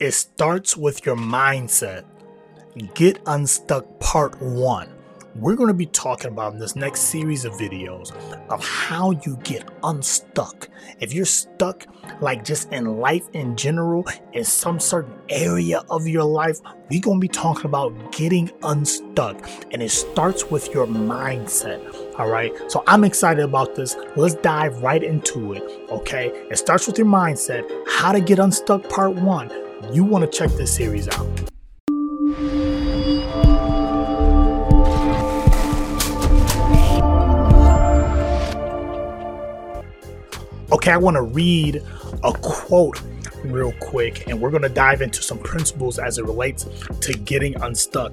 It starts with your mindset. Get Unstuck Part 1. We're going to be talking about in this next series of videos of how you get unstuck. If you're stuck, like just in life in general, in some certain area of your life, we're going to be talking about getting unstuck. And it starts with your mindset. All right. So I'm excited about this. Let's dive right into it. Okay. It starts with your mindset. How to get unstuck, part one you want to check this series out. Okay, I want to read a quote real quick, and we're going to dive into some principles as it relates to getting unstuck.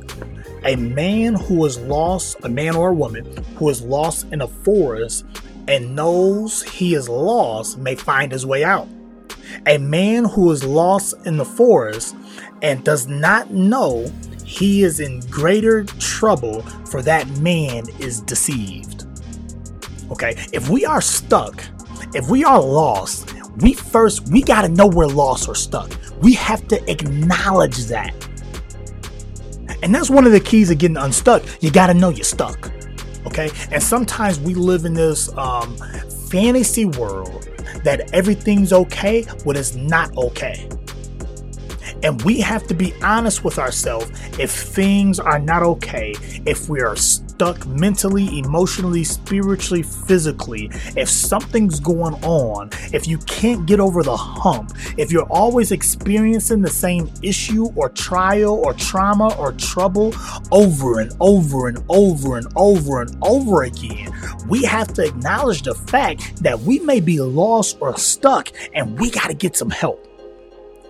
A man who is lost, a man or a woman who is lost in a forest and knows he is lost may find his way out. A man who is lost in the forest and does not know he is in greater trouble, for that man is deceived. Okay, if we are stuck, if we are lost, we first we got to know we're lost or stuck. We have to acknowledge that. And that's one of the keys of getting unstuck. You got to know you're stuck. Okay? And sometimes we live in this um, fantasy world that everything's okay when it's not okay. And we have to be honest with ourselves if things are not okay, if we are stuck mentally, emotionally, spiritually, physically, if something's going on, if you can't get over the hump, if you're always experiencing the same issue or trial or trauma or trouble over and over and over and over and over again, we have to acknowledge the fact that we may be lost or stuck and we got to get some help.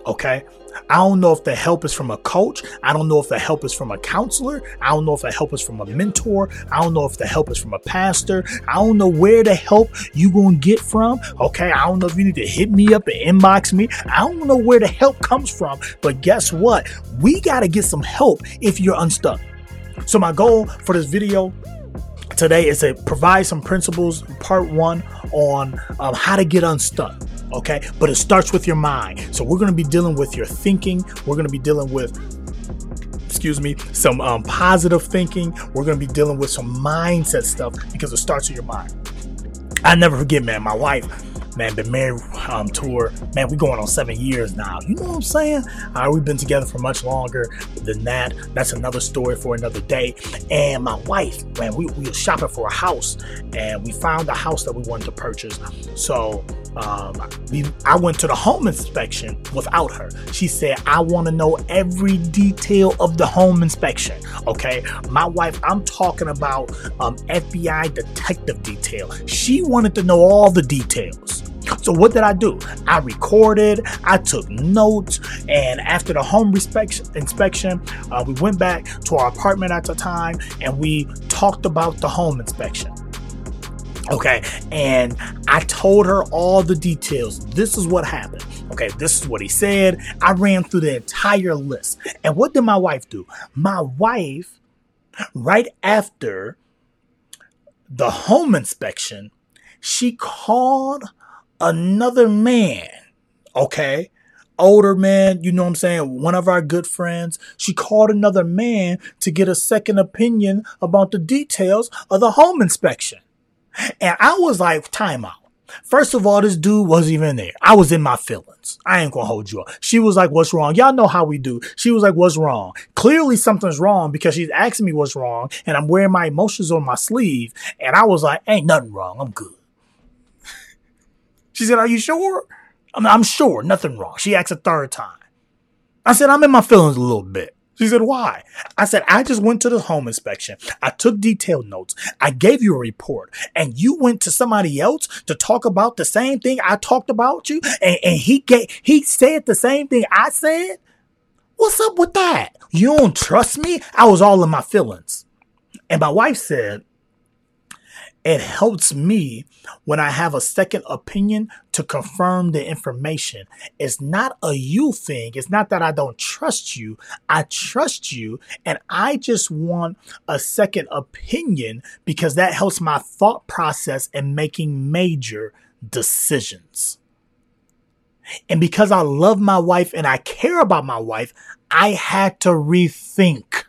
Okay? I don't know if the help is from a coach. I don't know if the help is from a counselor. I don't know if the help is from a mentor. I don't know if the help is from a pastor. I don't know where the help you gonna get from. Okay, I don't know if you need to hit me up and inbox me. I don't know where the help comes from. But guess what? We gotta get some help if you're unstuck. So my goal for this video today is to provide some principles, part one, on um, how to get unstuck okay? But it starts with your mind. So we're to be dealing with your thinking. We're to be dealing with excuse me, some um, positive thinking. We're going to be dealing with some mindset stuff because it starts with your mind. I never forget, man, my wife, man, been married um. Man, we going on seven years now. You know what I'm saying? We've been together for much longer than that. That's another story for another day. And my wife, man, we, we were shopping for a house and we found a house that we wanted to purchase. So um, we, I went to the home inspection without her. She said, I want to know every detail of the home inspection. Okay. My wife, I'm talking about um, FBI detective detail. She wanted to know all the details. So what did I do? I recorded, I took notes, and after the home inspection, uh, we went back to our apartment at the time and we talked about the home inspection. Okay, and I told her all the details. This is what happened. Okay, this is what he said. I ran through the entire list. And what did my wife do? My wife, right after the home inspection, she called another man. Okay, older man, you know what I'm saying, one of our good friends, she called another man to get a second opinion about the details of the home inspection. And I was like, time out. First of all, this dude wasn't even there. I was in my feelings. I ain't gonna hold you up. She was like, what's wrong? Y'all know how we do. She was like, what's wrong? Clearly something's wrong because she's asking me what's wrong and I'm wearing my emotions on my sleeve. And I was like, ain't nothing wrong. I'm good. she said, are you sure? I'm, I'm sure. Nothing wrong. She asked a third time. I said, I'm in my feelings a little bit. She said, why? I said, I just went to the home inspection. I took detailed notes. I gave you a report and you went to somebody else to talk about the same thing I talked about you. And, and he gave, he said the same thing I said. What's up with that? You don't trust me? I was all in my feelings. And my wife said, it helps me when I have a second opinion to confirm the information. It's not a you thing. It's not that I don't trust you. I trust you and I just want a second opinion because that helps my thought process in making major decisions. And because I love my wife and I care about my wife, I had to rethink.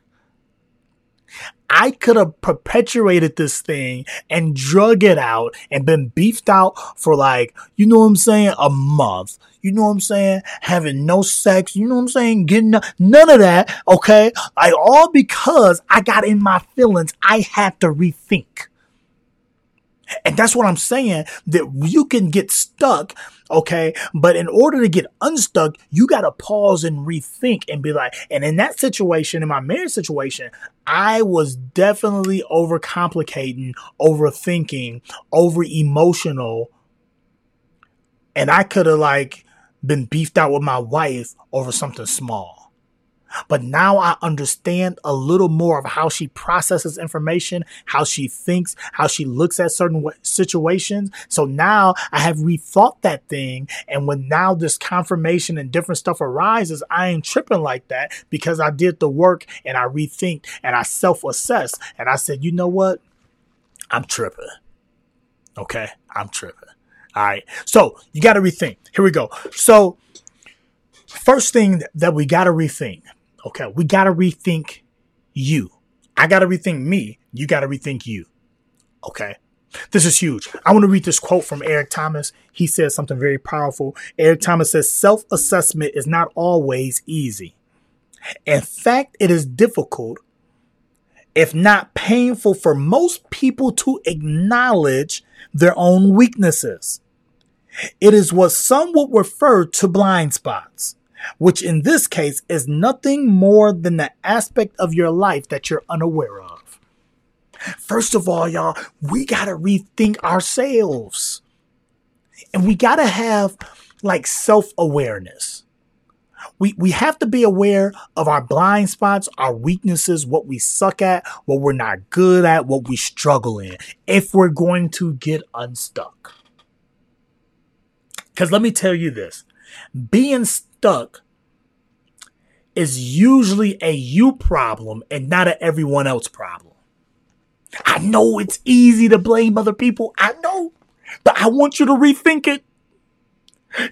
I could have perpetuated this thing and drug it out and been beefed out for like, you know what I'm saying, a month. You know what I'm saying? Having no sex. You know what I'm saying? Getting no, none of that. Okay. Like all because I got in my feelings. I had to rethink. And that's what I'm saying that you can get stuck. Okay. But in order to get unstuck, you got to pause and rethink and be like, and in that situation, in my marriage situation, I was definitely overcomplicating, overthinking, over emotional. And I could have like been beefed out with my wife over something small. But now I understand a little more of how she processes information, how she thinks, how she looks at certain situations. So now I have rethought that thing. And when now this confirmation and different stuff arises, I ain't tripping like that because I did the work and I rethink and I self assess. And I said, you know what? I'm tripping. Okay. I'm tripping. All right. So you got to rethink. Here we go. So, first thing that we got to rethink okay, we got to rethink you. I got to rethink me. You got to rethink you. Okay. This is huge. I want to read this quote from Eric Thomas. He says something very powerful. Eric Thomas says self assessment is not always easy. In fact, it is difficult, if not painful, for most people to acknowledge their own weaknesses. It is what some would refer to blind spots which in this case is nothing more than the aspect of your life that you're unaware of. First of all, y'all, we got to rethink ourselves. And we got to have like self awareness. We, we have to be aware of our blind spots, our weaknesses, what we suck at, what we're not good at, what we struggle in, if we're going to get unstuck. Because let me tell you this being stuck is usually a you problem and not a everyone else problem. I know it's easy to blame other people. I know, but I want you to rethink it.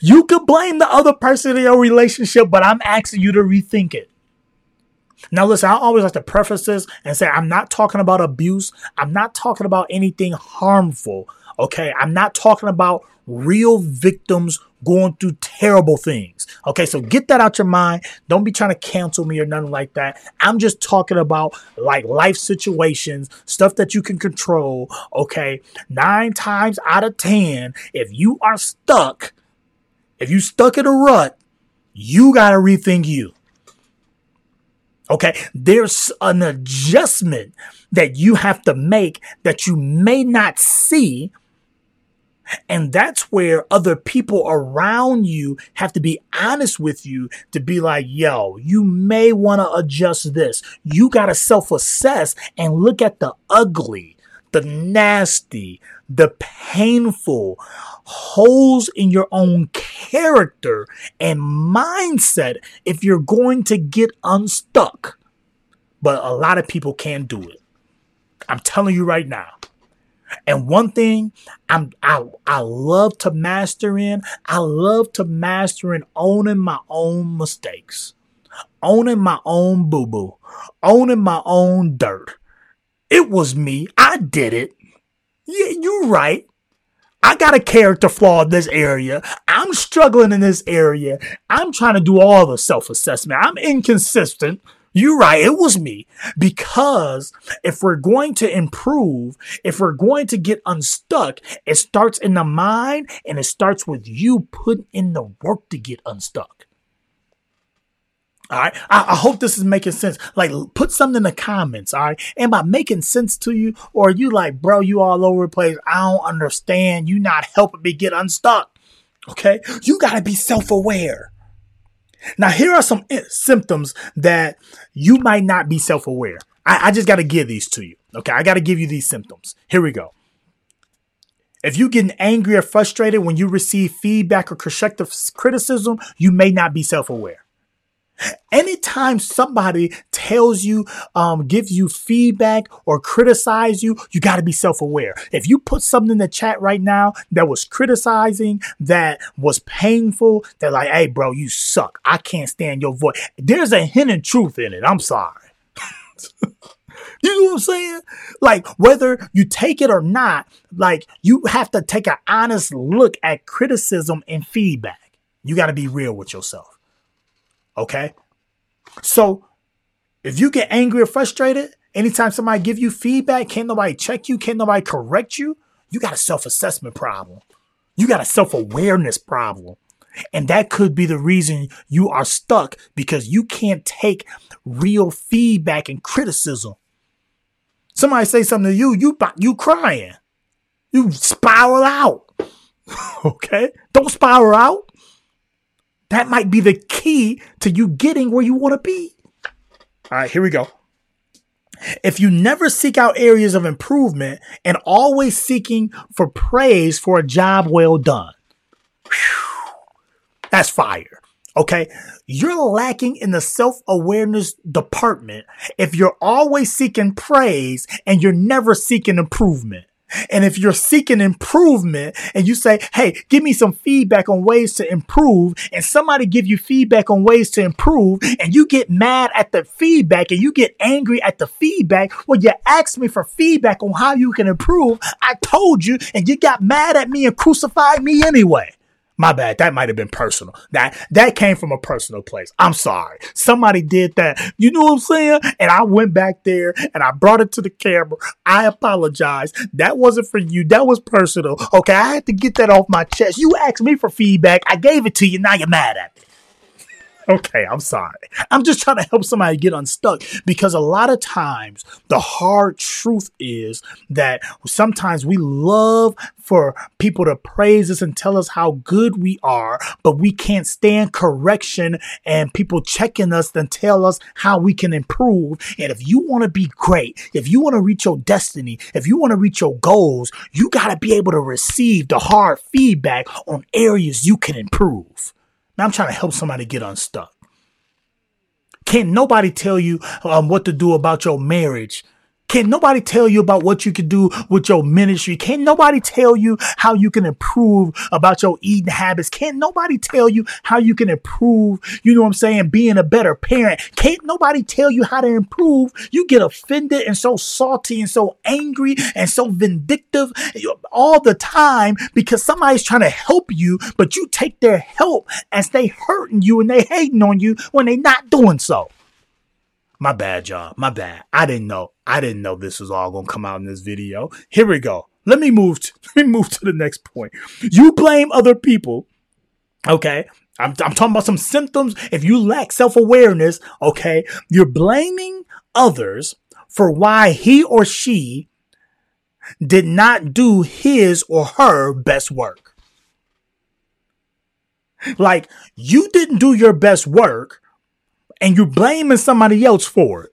You could blame the other person in your relationship, but I'm asking you to rethink it. Now, listen, I always like to preface this and say I'm not talking about abuse. I'm not talking about anything harmful. Okay. I'm not talking about real victims going through terrible things. Okay, so get that out your mind. Don't be trying to cancel me or nothing like that. I'm just talking about like life situations, stuff that you can control. Okay, nine times out of 10, if you are stuck, if you stuck in a rut, you got to rethink you. Okay, there's an adjustment that you have to make that you may not see and that's where other people around you have to be honest with you to be like, yo, you may want to adjust this. You got to self assess and look at the ugly, the nasty, the painful holes in your own character and mindset if you're going to get unstuck. But a lot of people can't do it. I'm telling you right now. And one thing I'm I I love to master in, I love to master in owning my own mistakes, owning my own boo boo, owning my own dirt. It was me. I did it. Yeah, you're right. I got a character flaw in this area. I'm struggling in this area. I'm trying to do all the self assessment. I'm inconsistent. You're right. It was me. Because if we're going to improve, if we're going to get unstuck, it starts in the mind and it starts with you putting in the work to get unstuck. All right. I, I, hope this is making sense. Like, put something in the comments. All right. Am I making sense to you? Or are you like, bro, you all over the place. I don't understand. You not helping me get unstuck. Okay. You got to be self aware. Now, here are some symptoms that you might not be self aware. I, I, just got to give these to you. Okay. I got to give you these symptoms. Here we go. If you're getting angry or frustrated when you receive feedback or constructive criticism, you may not be self aware. Anytime somebody tells you, um, gives you feedback or criticize you, you got to be self aware. If you put something in the chat right now that was criticizing, that was painful, that like, hey, bro, you suck. I can't stand your voice. There's a hint of truth in it. I'm sorry. You know what I'm saying? Like, whether you take it or not, like, you have to take an honest look at criticism and feedback. You got to be real with yourself. Okay? So, if you get angry or frustrated, anytime somebody give you feedback, can't nobody check you, can't nobody correct you, you got a self-assessment problem. You got a self-awareness problem. And that could be the reason you are stuck because you can't take real feedback and criticism. Somebody say something to you, you you crying. You spiral out. okay? Don't spiral out. That might be the key to you getting where you want to be. All right, here we go. If you never seek out areas of improvement and always seeking for praise for a job well done, whew, that's fire. Okay. You're lacking in the self awareness department if you're always seeking praise and you're never seeking improvement. And if you're seeking improvement and you say, Hey, give me some feedback on ways to improve and somebody give you feedback on ways to improve and you get mad at the feedback and you get angry at the feedback. Well, you asked me for feedback on how you can improve. I told you and you got mad at me and crucified me anyway. My bad. That might have been personal. That that came from a personal place. I'm sorry. Somebody did that. You know what I'm saying? And I went back there and I brought it to the camera. I apologize. That wasn't for you. That was personal. Okay, I had to get that off my chest. You asked me for feedback. I gave it to you. Now you're mad at me. Okay, I'm sorry. I'm just trying to help somebody get unstuck because a lot of times the hard truth is that sometimes we love for people to praise us and tell us how good we are, but we can't stand correction and people checking us and tell us how we can improve. And if you want to be great, if you want to reach your destiny, if you want to reach your goals, you got to be able to receive the hard feedback on areas you can improve. Now I'm trying to help somebody get unstuck. Can't nobody tell you um, what to do about your marriage can nobody tell you about what you can do with your ministry? Can nobody tell you how you can improve about your eating habits? Can't nobody tell you how you can improve, you know what I'm saying, being a better parent? Can't nobody tell you how to improve? You get offended and so salty and so angry and so vindictive all the time because somebody's trying to help you, but you take their help as they hurting you and they hating on you when they not doing so. My bad, y'all. My bad. I didn't know. I didn't know this was all gonna come out in this video. Here we go. Let me move. To, let me move to the next point. You blame other people. Okay. I'm, I'm talking about some symptoms. If you lack self awareness, okay, you're blaming others for why he or she did not do his or her best work. Like you didn't do your best work and you're blaming somebody else for it.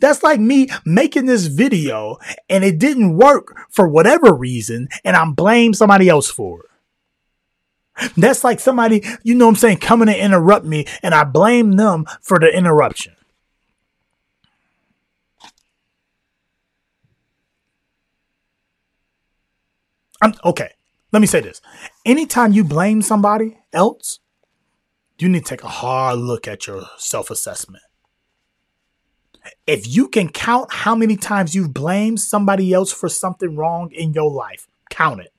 That's like me making this video and it didn't work for whatever reason and I'm blaming somebody else for it. That's like somebody, you know what I'm saying, coming to interrupt me and I blame them for the interruption. I'm okay. Let me say this. Anytime you blame somebody else, you need to take a hard look at your self assessment. If you can count how many times you've blamed somebody else for something wrong in your life, count it.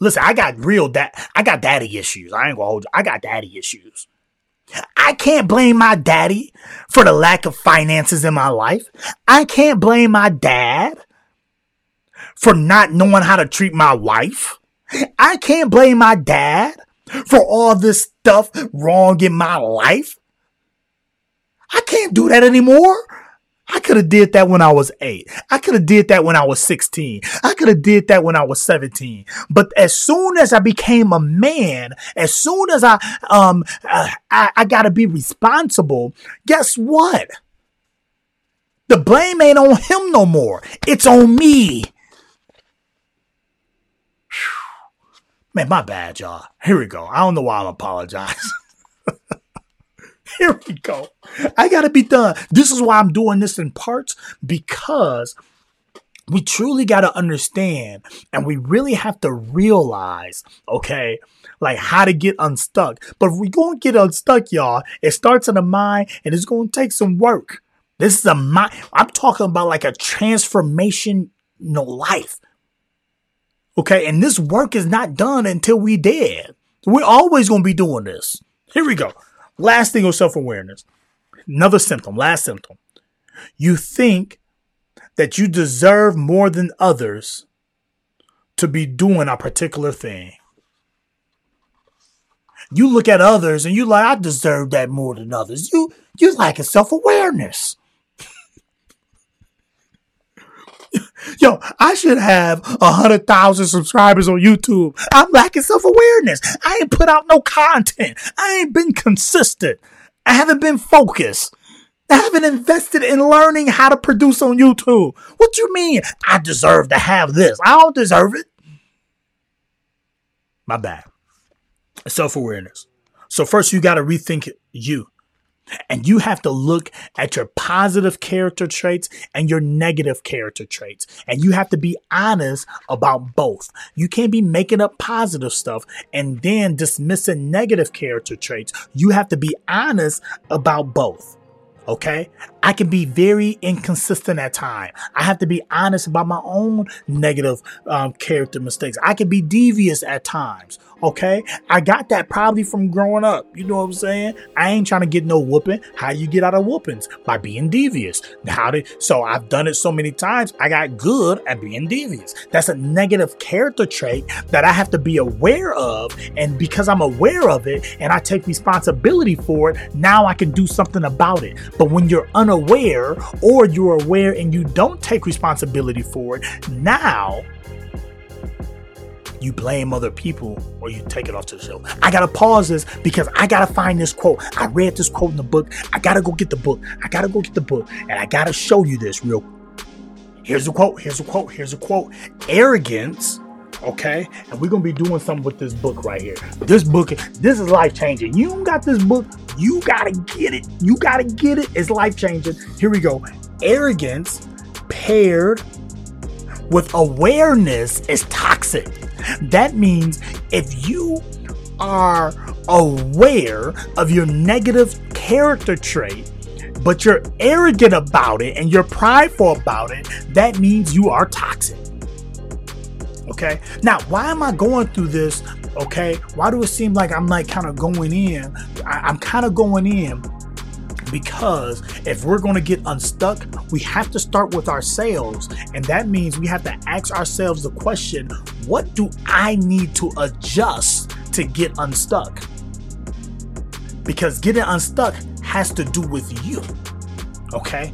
Listen, I got real dad I got daddy issues. I ain't gonna hold you. I got daddy issues. I can't blame my daddy for the lack of finances in my life. I can't blame my dad for not knowing how to treat my wife. I can't blame my dad for all this stuff wrong in my life. I can't do that anymore. I could have did that when I was eight. I could have did that when I was 16. I could have did that when I was 17. But as soon as I became a man, as soon as I, um, uh, I, I gotta be responsible, guess what? The blame ain't on him no more. It's on me. Man, my bad, y'all. Here we go. I don't know why I'm apologizing. Here we go. I gotta be done. This is why I'm doing this in parts because we truly got to understand and we really have to realize, okay, like how to get unstuck. But if we going to get unstuck, y'all, it starts in the mind and it's going to take some work. This is a mind. I'm talking about like a transformation, you know, life. Okay. And this work is not done until we dead. We're always going to be doing this. Here we go. Last thing of self awareness. Another symptom, last symptom. You think that you deserve more than others to be doing a particular thing. You look at others and you like, I deserve that more than others. You you lack a self-awareness. Yo, I should have a hundred thousand subscribers on YouTube. I'm lacking self-awareness. I ain't put out no content. I ain't been consistent. I haven't been focused. I haven't invested in learning how to produce on YouTube. What do you mean? I deserve to have this. I don't deserve it. My bad. Self awareness. So, first, you got to rethink you. And you have to look at your positive character traits and your negative character traits. And you have to be honest about both. You can't be making up positive stuff and then dismissing negative character traits. You have to be honest about both. Okay. I can be very inconsistent at times. I have to be honest about my own negative um, character mistakes. I can be devious at times. Okay. I got that probably from growing up. You know what I'm saying? I ain't trying to get no whooping. How you get out of whoopings? By being devious. How did, so I've done it so many times. I got good at being devious. That's a negative character trait that I have to be aware of. And because I'm aware of it and I take responsibility for it, now I can do something about it. But when you're unaware or you're aware and you don't take responsibility for it, now you blame other people or you take it off to the shelf. I gotta pause this because I gotta find this quote. I read this quote in the book. I gotta go get the book. I gotta go get the book and I gotta show you this real. Here's a quote. Here's a quote. Here's a quote. Arrogance. Okay, and we're gonna be doing something with this book right here. This book, this is life changing. You got this book, you gotta get it. You gotta get it. It's life changing. Here we go. Arrogance paired with awareness is toxic. That means if you are aware of your negative character trait, but you're arrogant about it and you're prideful about it, that means you are toxic. Okay. Now, why am I going through this? Okay. Why do it seem like I'm like kind of going in? I, am kind of going in because if we're going to get unstuck, we have to start with ourselves. And that means we have to ask ourselves the question what do I need to adjust to get unstuck? Because getting unstuck has to do with you. Okay?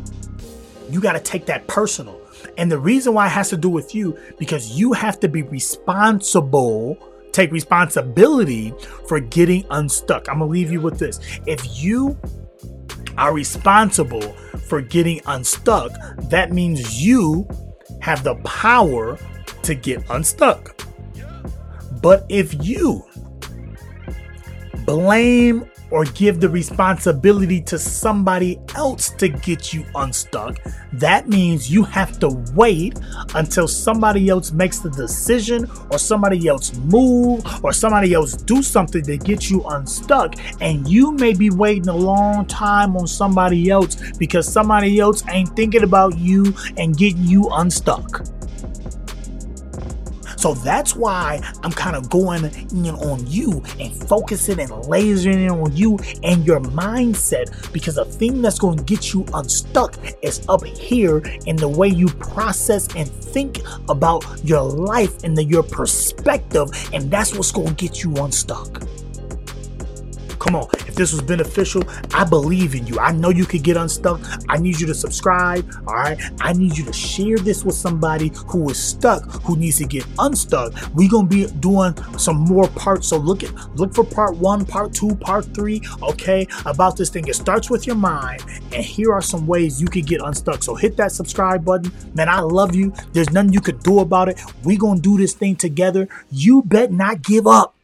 You got to take that personal. And the reason why it has to do with you, because you have to be responsible, take responsibility for getting unstuck. I'm to leave you with this. If you are responsible for getting unstuck, that means you have the power to get unstuck. But if you blame or give the responsibility to somebody else to get you unstuck, that means you have to wait until somebody else makes the decision or somebody else move or somebody else do something to get you unstuck. And you may be waiting a long time on somebody else because somebody else ain't thinking about you and getting you unstuck. So that's why I'm kind of going in on you and focusing and lasering in on you and your mindset because the thing that's going to get you unstuck is up here in the way you process and think about your life and the, your perspective, and that's what's going to get you unstuck. Come on, if this was beneficial, I believe in you. I know you could get unstuck. I need you to subscribe. All right. I need you to share this with somebody who is stuck, who needs to get unstuck. We're gonna be doing some more parts. So look at look for part one, part two, part three. Okay, about this thing. It starts with your mind, and here are some ways you could get unstuck. So hit that subscribe button. Man, I love you. There's nothing you could do about it. we gonna do this thing together. You bet not give up.